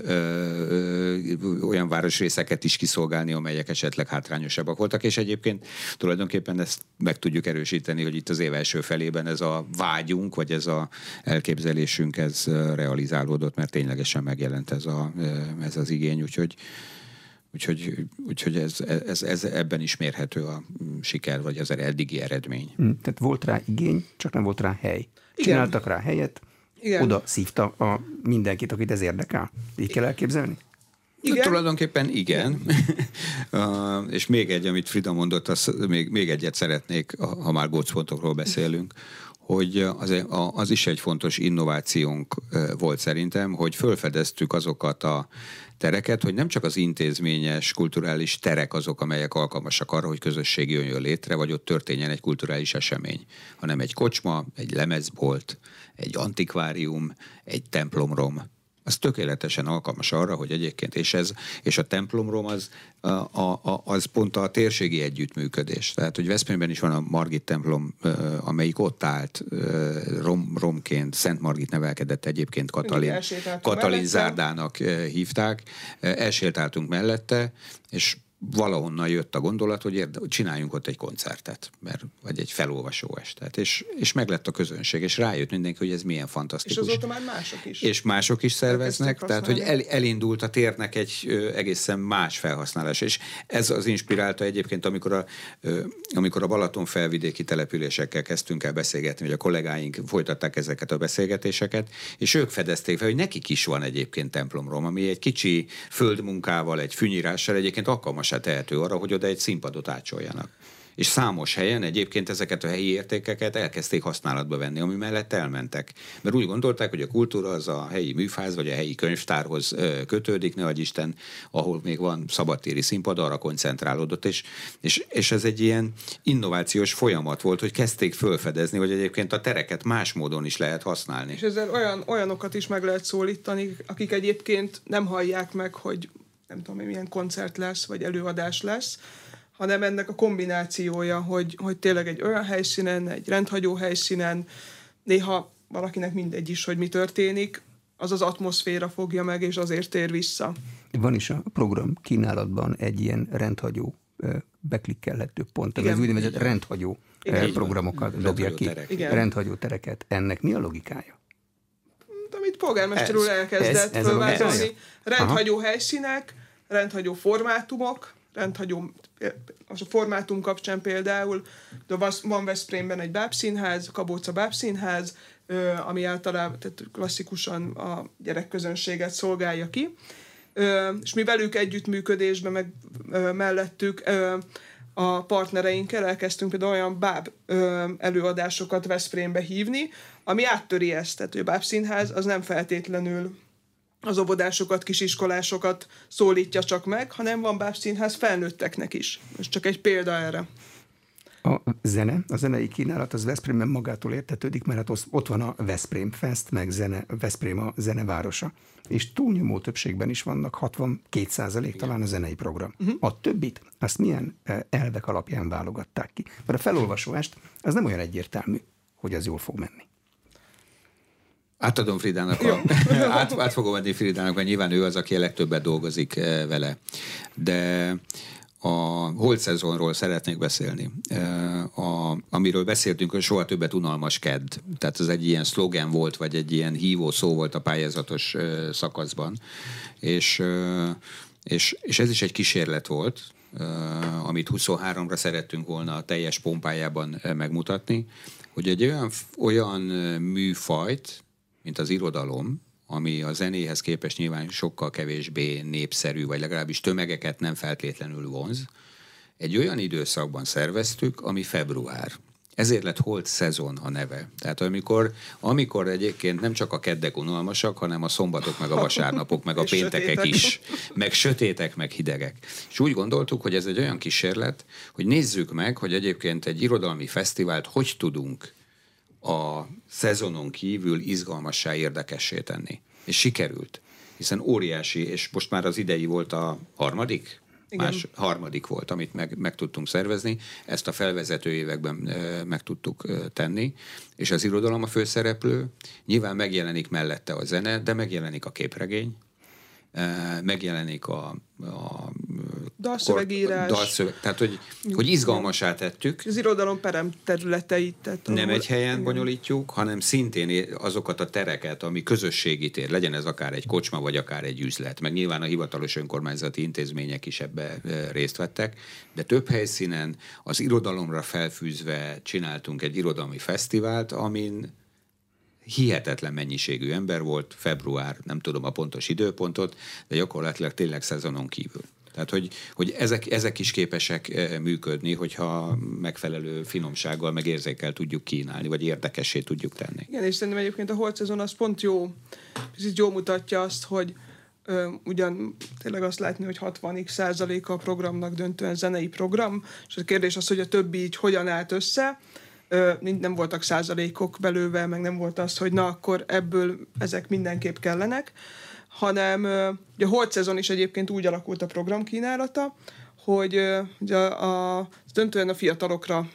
ö, olyan városrészeket is kiszolgálni, amelyek esetleg hátrányosabbak voltak, és egyébként tulajdonképpen ezt meg tudjuk erősíteni, hogy itt az év első felében ez a vágyunk, vagy ez a elképzelésünk, ez realizálódott, mert ténylegesen megjelent ez, a, ez az igény, úgyhogy Úgyhogy, úgyhogy ez, ez, ez, ebben is mérhető a siker, vagy az eddigi eredmény. Mm, tehát volt rá igény, csak nem volt rá hely. Csináltak Igen. rá helyet, Igen. oda szívta a mindenkit, akit ez érdekel. Így kell elképzelni? Igen? Tulajdonképpen igen. uh, és még egy, amit Frida mondott, az, még, még egyet szeretnék, ha már gócpontokról beszélünk, hogy az, az is egy fontos innovációnk volt szerintem, hogy fölfedeztük azokat a tereket, hogy nem csak az intézményes kulturális terek azok, amelyek alkalmasak arra, hogy közösség jöjjön létre, vagy ott történjen egy kulturális esemény, hanem egy kocsma, egy lemezbolt, egy antikvárium, egy templomrom, az tökéletesen alkalmas arra, hogy egyébként, és ez, és a templomrom az, a, a, az pont a térségi együttműködés. Tehát, hogy Veszprémben is van a Margit templom, amelyik ott állt rom, romként, Szent Margit nevelkedett egyébként Katalin, Katalin Zárdának hívták. Elsétáltunk mellette, és valahonnan jött a gondolat, hogy érde, csináljunk ott egy koncertet, mert, vagy egy felolvasó estet, és, és meg lett a közönség, és rájött mindenki, hogy ez milyen fantasztikus. És azóta már mások is. És mások is szerveznek, tehát hogy el, elindult a térnek egy ö, egészen más felhasználás, és ez az inspirálta egyébként, amikor a, ö, amikor a Balaton felvidéki településekkel kezdtünk el beszélgetni, hogy a kollégáink folytatták ezeket a beszélgetéseket, és ők fedezték fel, hogy nekik is van egyébként templomrom, ami egy kicsi földmunkával, egy fűnyírással egyébként alkalmas se tehető arra, hogy oda egy színpadot ácsoljanak. És számos helyen egyébként ezeket a helyi értékeket elkezdték használatba venni, ami mellett elmentek. Mert úgy gondolták, hogy a kultúra az a helyi műfáz vagy a helyi könyvtárhoz kötődik, ne Isten, ahol még van szabadtéri színpad, arra koncentrálódott. És, és, és ez egy ilyen innovációs folyamat volt, hogy kezdték fölfedezni, hogy egyébként a tereket más módon is lehet használni. És ezzel olyan, olyanokat is meg lehet szólítani, akik egyébként nem hallják meg, hogy nem tudom, milyen koncert lesz, vagy előadás lesz, hanem ennek a kombinációja, hogy, hogy tényleg egy olyan helyszínen, egy rendhagyó helyszínen, néha valakinek mindegy is, hogy mi történik, az az atmoszféra fogja meg, és azért tér vissza. Van is a program kínálatban egy ilyen rendhagyó beklikkelhető pont, Igen. az úgynevezett rendhagyó Igen. programokat dobja ki, Igen. rendhagyó tereket. Ennek mi a logikája? amit polgármester úr elkezdett fölvázolni. Rendhagyó Aha. helyszínek, rendhagyó formátumok, rendhagyó, az a formátum kapcsán például, de van Veszprémben egy bábszínház, Kabóca bábszínház, ami általában tehát klasszikusan a gyerekközönséget szolgálja ki, és mi velük együttműködésben, meg mellettük a partnereinkkel elkezdtünk például olyan báb előadásokat Veszprémbe hívni, ami áttöri ezt, tehát a bábszínház az nem feltétlenül az óvodásokat, kisiskolásokat szólítja csak meg, hanem van bábszínház felnőtteknek is. Ez csak egy példa erre. A zene, a zenei kínálat az Veszprémben magától értetődik, mert hát ott van a Veszprém Fest, meg zene, Veszprém a zenevárosa. És túlnyomó többségben is vannak, 62 százalék talán a zenei program. Uh-huh. A többit, azt milyen eh, elvek alapján válogatták ki? Mert a felolvasóást az nem olyan egyértelmű, hogy az jól fog menni. Átadom Fridának, a, át, át fogom adni Fridának, mert nyilván ő az, aki a legtöbbet dolgozik eh, vele. De a holt szezonról szeretnék beszélni. Eh, a, amiről beszéltünk, hogy soha többet unalmas kedd. Tehát ez egy ilyen szlogen volt, vagy egy ilyen hívó szó volt a pályázatos eh, szakaszban. És, és, és ez is egy kísérlet volt, amit 23-ra szerettünk volna a teljes pompájában megmutatni, hogy egy olyan, olyan műfajt, mint az irodalom, ami a zenéhez képest nyilván sokkal kevésbé népszerű, vagy legalábbis tömegeket nem feltétlenül vonz, egy olyan időszakban szerveztük, ami február. Ezért lett holt szezon a neve. Tehát amikor, amikor egyébként nem csak a keddek unalmasak, hanem a szombatok, meg a vasárnapok, meg a péntekek is, meg sötétek, meg hidegek. És úgy gondoltuk, hogy ez egy olyan kísérlet, hogy nézzük meg, hogy egyébként egy irodalmi fesztivált hogy tudunk a szezonon kívül izgalmassá érdekessé tenni. És sikerült, hiszen óriási, és most már az idei volt a harmadik, igen. Más harmadik volt, amit meg, meg tudtunk szervezni. Ezt a felvezető években e, meg tudtuk e, tenni, és az irodalom a főszereplő. Nyilván megjelenik mellette a zene, de megjelenik a képregény, e, megjelenik a, a dalszövegírás. Dalszöveg, tehát, hogy, hogy izgalmasá tettük. Az irodalom perem területeit. Tehát nem ahol, egy helyen igen. bonyolítjuk, hanem szintén azokat a tereket, ami közösségi tér, legyen ez akár egy kocsma, vagy akár egy üzlet, meg nyilván a hivatalos önkormányzati intézmények is ebbe részt vettek, de több helyszínen az irodalomra felfűzve csináltunk egy irodalmi fesztivált, amin hihetetlen mennyiségű ember volt, február, nem tudom a pontos időpontot, de gyakorlatilag tényleg szezonon kívül. Tehát, hogy, hogy ezek, ezek is képesek eh, működni, hogyha megfelelő finomsággal, meg érzékel tudjuk kínálni, vagy érdekessé tudjuk tenni. Igen, és szerintem egyébként a holt szezon az pont jó, ez jó mutatja azt, hogy ö, ugyan tényleg azt látni, hogy 60 százaléka a programnak döntően zenei program, és a kérdés az, hogy a többi így hogyan állt össze, ö, nem voltak százalékok belőve, meg nem volt az, hogy na akkor ebből ezek mindenképp kellenek, hanem ugye a holt szezon is egyébként úgy alakult a program kínálata, hogy ugye a, a, döntően a fiatalokra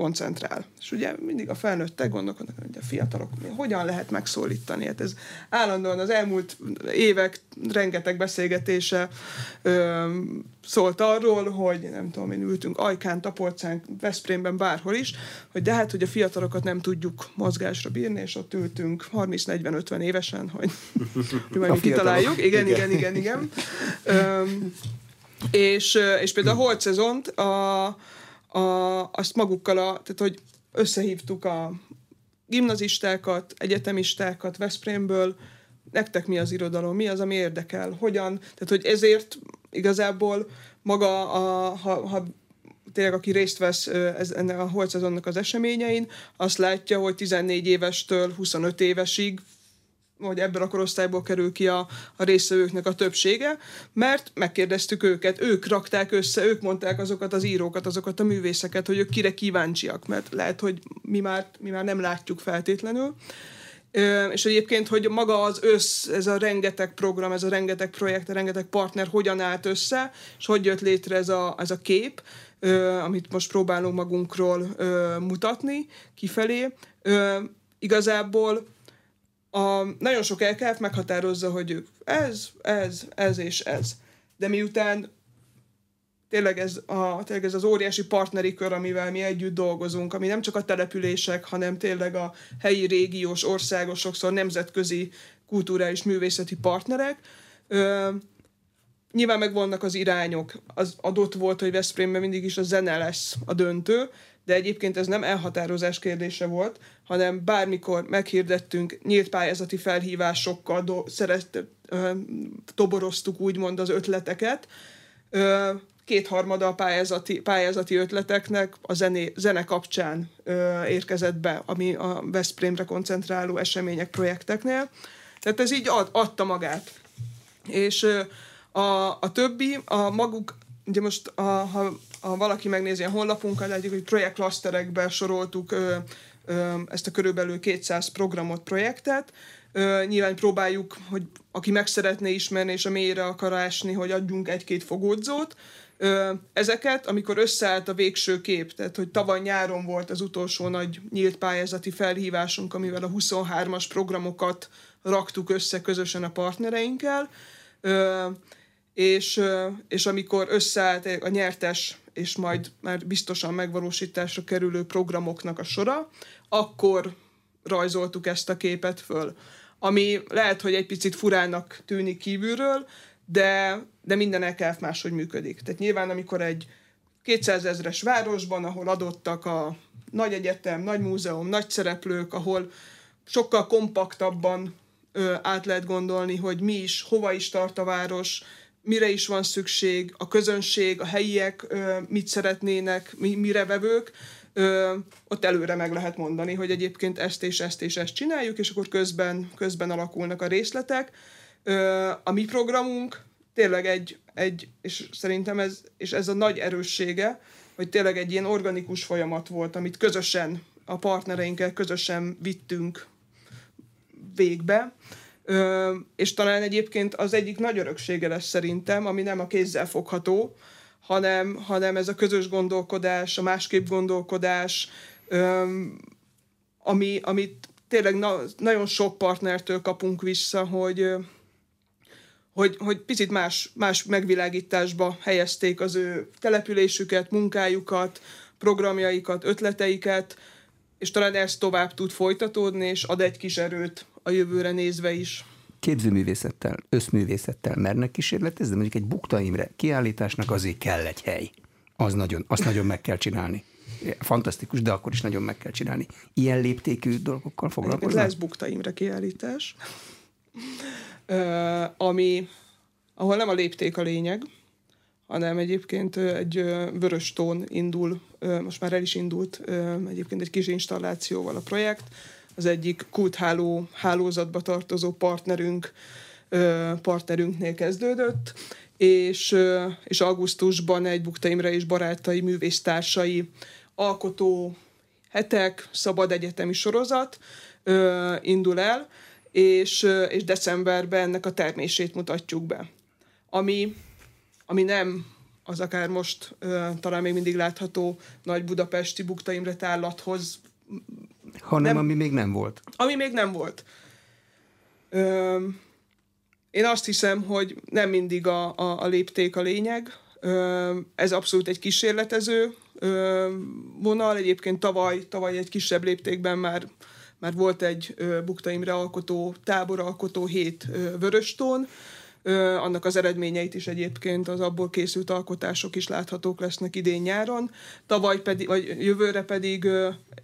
koncentrál. És ugye mindig a felnőttek gondolkodnak, hogy a fiatalok hogyan lehet megszólítani. Hát ez állandóan az elmúlt évek rengeteg beszélgetése ö, szólt arról, hogy nem tudom, én ültünk Ajkán, Tapolcán, Veszprémben, bárhol is, hogy de hát, hogy a fiatalokat nem tudjuk mozgásra bírni, és ott ültünk 30-40-50 évesen, hogy, hogy majd kitaláljuk. Igen, igen, igen, igen. igen. és, és például a holt szezont a, a, azt magukkal, a, tehát hogy összehívtuk a gimnazistákat, egyetemistákat Veszprémből, nektek mi az irodalom, mi az, ami érdekel, hogyan, tehát hogy ezért igazából maga, a, ha, ha tényleg aki részt vesz ez, ennek a holt szezonnak az eseményein, azt látja, hogy 14 évestől 25 évesig hogy ebből a korosztályból kerül ki a, a résztvevőknek a többsége, mert megkérdeztük őket, ők rakták össze, ők mondták azokat az írókat, azokat a művészeket, hogy ők kire kíváncsiak, mert lehet, hogy mi már, mi már nem látjuk feltétlenül. És egyébként, hogy maga az össz, ez a rengeteg program, ez a rengeteg projekt, a rengeteg partner hogyan állt össze, és hogy jött létre ez a, ez a kép, amit most próbálunk magunkról mutatni kifelé. Igazából a, nagyon sok LKF meghatározza, hogy ők ez, ez, ez és ez. De miután tényleg ez, a, tényleg ez az óriási partneri kör, amivel mi együtt dolgozunk, ami nem csak a települések, hanem tényleg a helyi, régiós, országos, sokszor nemzetközi kulturális művészeti partnerek. Ö, nyilván megvannak az irányok. Az adott volt, hogy Veszprémben mindig is a zene lesz a döntő, de egyébként ez nem elhatározás kérdése volt, hanem bármikor meghirdettünk nyílt pályázati felhívásokkal, do, szeret, ö, toboroztuk úgymond az ötleteket, ö, kétharmada a pályázati, pályázati ötleteknek a zené, zene kapcsán ö, érkezett be, ami a Veszprémre koncentráló események, projekteknél. Tehát ez így ad, adta magát. És ö, a, a többi, a maguk, ugye most a, ha, ha valaki megnézi a honlapunkat, látjuk, hogy projektklaszterekbe soroltuk ö, ö, ezt a körülbelül 200 programot, projektet. Ö, nyilván próbáljuk, hogy aki meg szeretné ismerni és a mélyre akar ásni, hogy adjunk egy-két fogódzót. Ö, ezeket, amikor összeállt a végső kép, tehát hogy tavaly nyáron volt az utolsó nagy nyílt pályázati felhívásunk, amivel a 23-as programokat raktuk össze közösen a partnereinkkel, ö, és, és amikor összeállt a nyertes és majd már biztosan megvalósításra kerülő programoknak a sora, akkor rajzoltuk ezt a képet föl. Ami lehet, hogy egy picit furának tűnik kívülről, de, de minden EKF máshogy működik. Tehát nyilván, amikor egy 200 ezres városban, ahol adottak a nagy egyetem, nagy múzeum, nagy szereplők, ahol sokkal kompaktabban ö, át lehet gondolni, hogy mi is, hova is tart a város, mire is van szükség, a közönség, a helyiek mit szeretnének, mi, mire vevők, ö, ott előre meg lehet mondani, hogy egyébként ezt és ezt és ezt csináljuk, és akkor közben, közben alakulnak a részletek. A mi programunk tényleg egy, egy, és szerintem ez, és ez a nagy erőssége, hogy tényleg egy ilyen organikus folyamat volt, amit közösen, a partnereinkkel közösen vittünk végbe, Ö, és talán egyébként az egyik nagy öröksége lesz szerintem, ami nem a kézzel fogható, hanem, hanem ez a közös gondolkodás, a másképp gondolkodás, ö, ami, amit tényleg na, nagyon sok partnertől kapunk vissza, hogy, hogy, hogy picit más, más megvilágításba helyezték az ő településüket, munkájukat, programjaikat, ötleteiket, és talán ez tovább tud folytatódni, és ad egy kis erőt a jövőre nézve is. Képzőművészettel, összművészettel mernek kísérletezni, mondjuk egy Bukta Imre kiállításnak azért kell egy hely. Az nagyon, azt nagyon meg kell csinálni. Fantasztikus, de akkor is nagyon meg kell csinálni. Ilyen léptékű dolgokkal foglalkoznak? Lesz Bukta Imre kiállítás, ami, ahol nem a lépték a lényeg, hanem egyébként egy vörös tón indul, most már el is indult egyébként egy kis installációval a projekt, az egyik kultháló hálózatba tartozó partnerünk, partnerünknél kezdődött, és, és augusztusban egy Bukta Imre és barátai művésztársai alkotó hetek, szabad egyetemi sorozat indul el, és, és decemberben ennek a termését mutatjuk be. Ami, ami nem az akár most talán még mindig látható nagy budapesti Bukta Imre. Hanem nem, ami még nem volt. Ami még nem volt. Ö, én azt hiszem, hogy nem mindig a, a, a lépték a lényeg. Ö, ez abszolút egy kísérletező ö, vonal. Egyébként tavaly, tavaly egy kisebb léptékben már már volt egy Bukta Imre alkotó, táboralkotó hét Vöröstón, annak az eredményeit is egyébként az abból készült alkotások is láthatók lesznek idén-nyáron. Tavaly pedig, vagy jövőre pedig,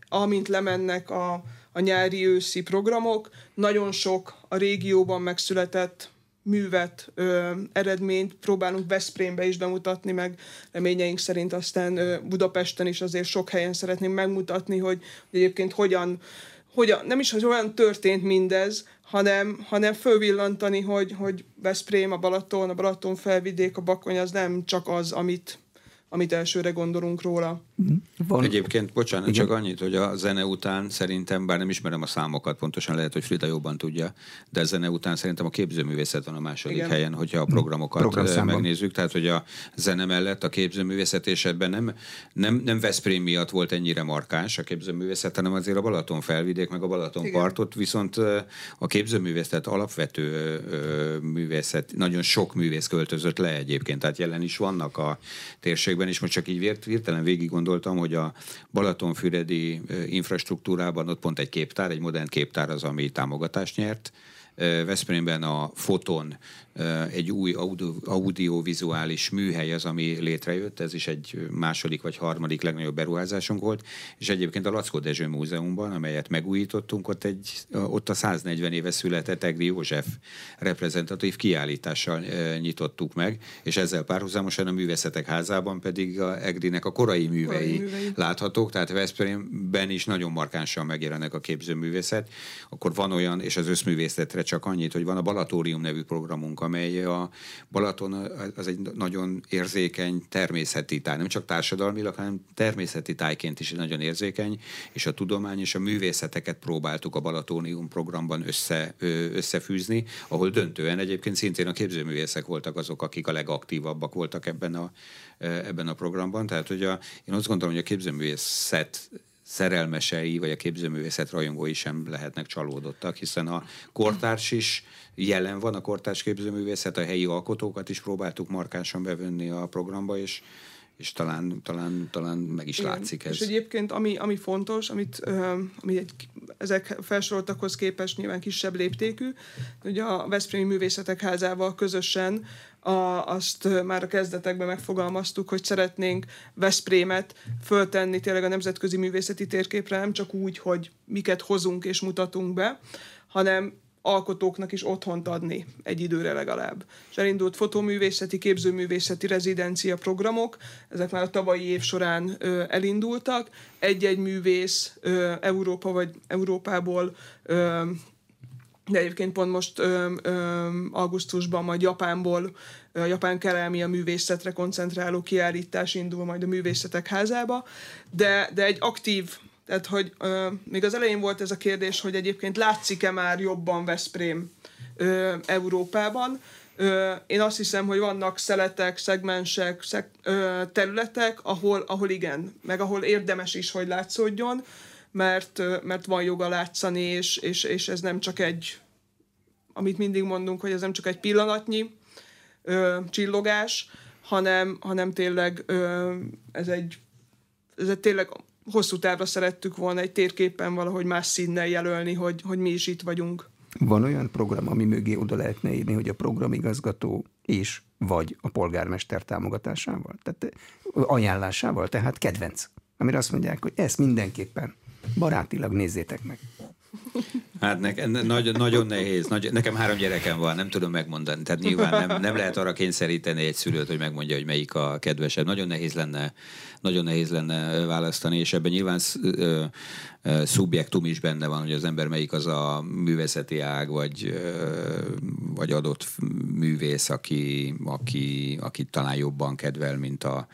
amint lemennek a, a nyári-őszi programok, nagyon sok a régióban megszületett művet, ö, eredményt próbálunk Veszprémbe is bemutatni, meg reményeink szerint aztán ö, Budapesten is azért sok helyen szeretném megmutatni, hogy, hogy egyébként hogyan hogy nem is, hogy olyan történt mindez, hanem, hanem fölvillantani, hogy, hogy Veszprém, a Balaton, a Balaton felvidék, a Bakony az nem csak az, amit, amit elsőre gondolunk róla. Van. Egyébként, bocsánat, Igen. csak annyit, hogy a zene után szerintem, bár nem ismerem a számokat, pontosan lehet, hogy Frida jobban tudja, de a zene után szerintem a képzőművészet van a második Igen. helyen, hogyha a programokat Program megnézzük, tehát hogy a zene mellett a képzőművészet és ebben nem, nem, nem Veszprém miatt volt ennyire markáns a képzőművészet, hanem azért a Balaton felvidék, meg a Balaton partot, viszont a képzőművészet alapvető művészet, nagyon sok művész költözött le egyébként, tehát jelen is vannak a térségben, és most csak így hirtelen végig gondoltam, hogy a Balatonfüredi infrastruktúrában ott pont egy képtár, egy modern képtár az, ami támogatást nyert, Veszprémben a Foton egy új audio, audiovizuális műhely az, ami létrejött, ez is egy második vagy harmadik legnagyobb beruházásunk volt, és egyébként a Lackó Dezső Múzeumban, amelyet megújítottunk, ott, egy, ott a 140 éve született Egri József reprezentatív kiállítással nyitottuk meg, és ezzel párhuzamosan a Művészetek Házában pedig a Egrinek a korai művei, korai művei. láthatók, tehát Veszprémben is nagyon markánsan megjelennek a képzőművészet. Akkor van olyan, és az összművészetre csak annyit, hogy van a Balatórium nevű programunk, amely a Balaton az egy nagyon érzékeny természeti táj, nem csak társadalmilag, hanem természeti tájként is nagyon érzékeny, és a tudomány és a művészeteket próbáltuk a Balatónium programban össze, összefűzni, ahol döntően egyébként szintén a képzőművészek voltak azok, akik a legaktívabbak voltak ebben a, ebben a programban. Tehát, hogy a, én azt gondolom, hogy a képzőművészet szerelmesei, vagy a képzőművészet rajongói sem lehetnek csalódottak, hiszen a kortárs is jelen van, a kortárs képzőművészet, a helyi alkotókat is próbáltuk markánsan bevonni a programba, és és talán, talán, talán meg is Igen. látszik ez. És egyébként ami, ami fontos, amit, ami egy, ezek felsoroltakhoz képest nyilván kisebb léptékű, hogy a Veszprémi Művészetek Házával közösen a, azt már a kezdetekben megfogalmaztuk, hogy szeretnénk Veszprémet föltenni tényleg a nemzetközi művészeti térképre, nem csak úgy, hogy miket hozunk és mutatunk be, hanem alkotóknak is otthont adni egy időre legalább. És elindult fotoművészeti, képzőművészeti rezidencia programok, ezek már a tavalyi év során ö, elindultak. Egy-egy művész ö, Európa vagy Európából ö, de egyébként pont most ö, ö, augusztusban majd Japánból a japán kerámia művészetre koncentráló kiállítás indul majd a művészetek házába, de, de egy aktív tehát, hogy ö, még az elején volt ez a kérdés, hogy egyébként látszik-e már jobban Veszprém ö, Európában. Ö, én azt hiszem, hogy vannak szeletek, szegmensek, szeg, ö, területek, ahol, ahol igen, meg ahol érdemes is, hogy látszódjon, mert, mert van joga látszani, és, és, és ez nem csak egy, amit mindig mondunk, hogy ez nem csak egy pillanatnyi ö, csillogás, hanem, hanem tényleg ö, ez egy ez egy tényleg hosszú távra szerettük volna egy térképen valahogy más színnel jelölni, hogy, hogy mi is itt vagyunk. Van olyan program, ami mögé oda lehetne írni, hogy a programigazgató és vagy a polgármester támogatásával, tehát ajánlásával, tehát kedvenc, amire azt mondják, hogy ezt mindenképpen barátilag nézzétek meg. Hát nekem nagyon, nagyon nehéz. Nagy, nekem három gyerekem van, nem tudom megmondani. Tehát nyilván nem, nem lehet arra kényszeríteni egy szülőt, hogy megmondja, hogy melyik a kedvesebb. Nagyon nehéz lenne, nagyon nehéz lenne választani, és ebben nyilván ö, ö, szubjektum is benne van, hogy az ember melyik az a művészeti ág, vagy, ö, vagy adott művész, aki, aki, aki talán jobban kedvel, mint a,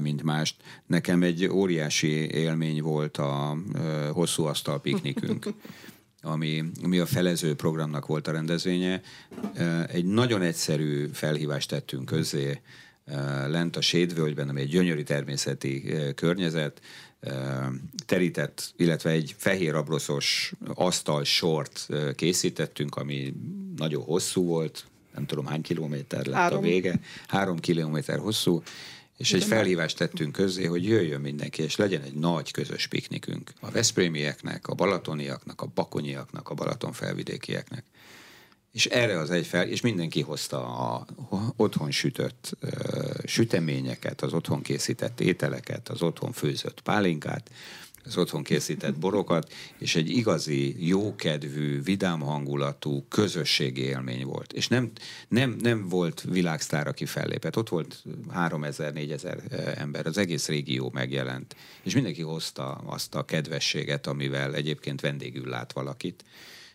mint mást. Nekem egy óriási élmény volt a hosszú asztal piknikünk. ami, ami a felező programnak volt a rendezvénye. Egy nagyon egyszerű felhívást tettünk közé lent a Sédvölgyben, ami egy gyönyörű természeti környezet, terített, illetve egy fehér abroszos asztal sort készítettünk, ami nagyon hosszú volt, nem tudom hány kilométer lett Három. a vége, három kilométer hosszú, és egy felhívást tettünk közzé, hogy jöjjön mindenki, és legyen egy nagy közös piknikünk. A Veszprémieknek, a balatoniaknak, a bakonyiaknak, a Balaton felvidékieknek. És erre az egy fel, és mindenki hozta a otthon sütött uh, süteményeket, az otthon készített ételeket, az otthon főzött pálinkát, az otthon készített borokat, és egy igazi, jókedvű, vidám hangulatú közösségi élmény volt. És nem, nem, nem volt világsztár, aki fellépett. Ott volt 3000-4000 ember, az egész régió megjelent, és mindenki hozta azt a kedvességet, amivel egyébként vendégül lát valakit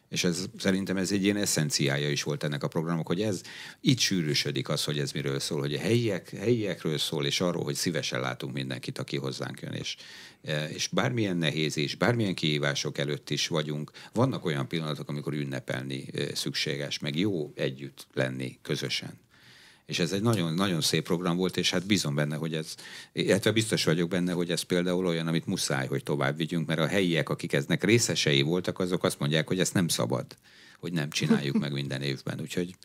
és ez, szerintem ez egy ilyen eszenciája is volt ennek a programok, hogy ez itt sűrűsödik az, hogy ez miről szól, hogy a helyiek, helyiekről szól, és arról, hogy szívesen látunk mindenkit, aki hozzánk jön, és, e, és bármilyen nehéz és bármilyen kihívások előtt is vagyunk, vannak olyan pillanatok, amikor ünnepelni e, szükséges, meg jó együtt lenni közösen. És ez egy nagyon, nagyon szép program volt, és hát bízom benne, hogy ez, illetve biztos vagyok benne, hogy ez például olyan, amit muszáj, hogy tovább vigyünk, mert a helyiek, akik eznek részesei voltak, azok azt mondják, hogy ezt nem szabad, hogy nem csináljuk meg minden évben. Úgyhogy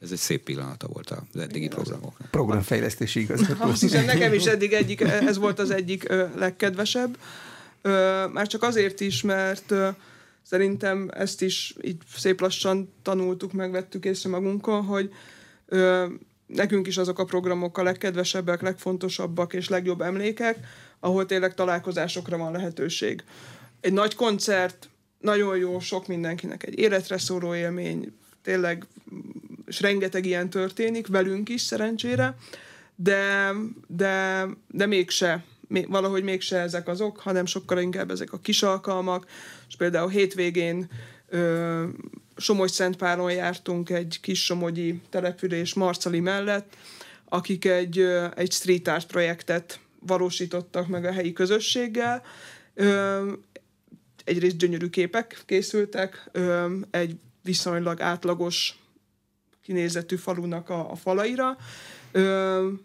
ez egy szép pillanata volt az eddigi Igen, programoknak. Programfejlesztési igazgató. Azt hiszem, nekem is eddig egyik, ez volt az egyik legkedvesebb. Már csak azért is, mert szerintem ezt is így szép lassan tanultuk, megvettük észre magunkon, hogy nekünk is azok a programok a legkedvesebbek, legfontosabbak és legjobb emlékek, ahol tényleg találkozásokra van lehetőség. Egy nagy koncert, nagyon jó, sok mindenkinek egy életre szóló élmény, tényleg, és rengeteg ilyen történik, velünk is szerencsére, de, de, de mégse, valahogy mégse ezek azok, hanem sokkal inkább ezek a kis alkalmak, és például hétvégén Somogy-Szentpáron jártunk egy kis somogyi település Marcali mellett, akik egy, egy street art projektet valósítottak meg a helyi közösséggel. Egyrészt gyönyörű képek készültek, egy viszonylag átlagos kinézetű falunak a, a falaira,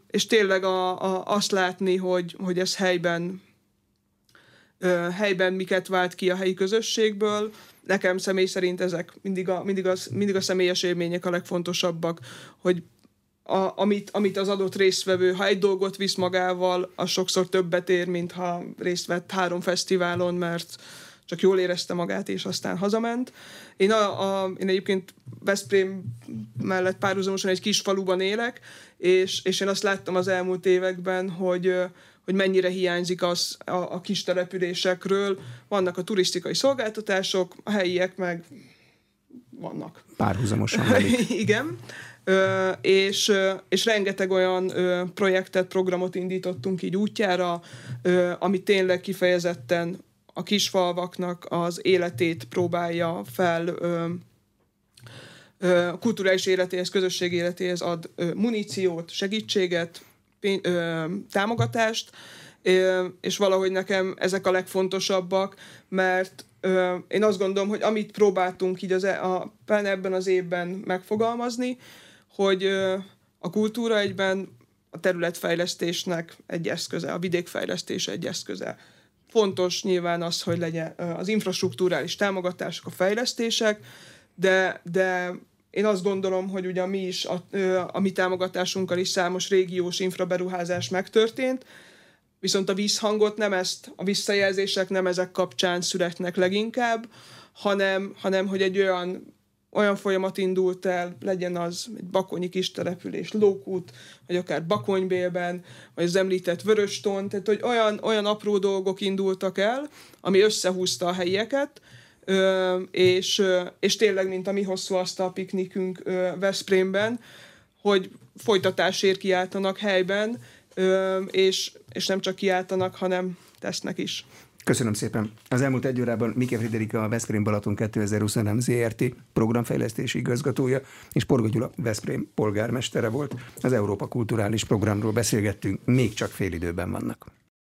és tényleg a, a, azt látni, hogy, hogy ez helyben helyben miket vált ki a helyi közösségből, nekem személy szerint ezek mindig a, mindig, az, mindig a személyes élmények a legfontosabbak, hogy a, amit, amit az adott résztvevő, ha egy dolgot visz magával, az sokszor többet ér, mint ha részt vett három fesztiválon, mert csak jól érezte magát, és aztán hazament. Én, a, a, én egyébként Veszprém mellett párhuzamosan egy kis faluban élek, és, és én azt láttam az elmúlt években, hogy hogy mennyire hiányzik az a, a kis településekről. Vannak a turisztikai szolgáltatások, a helyiek meg vannak. Párhuzamosan Igen. Ö, és, és rengeteg olyan ö, projektet, programot indítottunk így útjára, ö, ami tényleg kifejezetten a kisfalvaknak az életét próbálja fel ö, a kulturális életéhez, közösség életéhez ad ö, muníciót, segítséget, ö, támogatást, ö, és valahogy nekem ezek a legfontosabbak, mert ö, én azt gondolom, hogy amit próbáltunk így az, e, a, ebben az évben megfogalmazni, hogy ö, a kultúra egyben a területfejlesztésnek egy eszköze, a vidékfejlesztés egy eszköze. Fontos nyilván az, hogy legyen az infrastruktúrális támogatások, a fejlesztések, de, de én azt gondolom, hogy ugye mi is, a, a mi támogatásunkkal is számos régiós infraberuházás megtörtént, viszont a vízhangot nem ezt, a visszajelzések nem ezek kapcsán születnek leginkább, hanem, hanem hogy egy olyan, olyan folyamat indult el, legyen az egy bakonyi kis település, Lókút, vagy akár Bakonybélben, vagy az említett Vöröston, tehát hogy olyan, olyan apró dolgok indultak el, ami összehúzta a helyieket, Ö, és, és tényleg, mint a mi hosszú asztal piknikünk ö, Veszprémben, hogy folytatásért kiáltanak helyben, ö, és, és nem csak kiáltanak, hanem tesznek is. Köszönöm szépen. Az elmúlt egy órában Mike Friderika, a Veszprém Balaton 2023 ZRT programfejlesztési igazgatója, és Porga Gyula Veszprém polgármestere volt. Az Európa Kulturális Programról beszélgettünk, még csak félidőben vannak.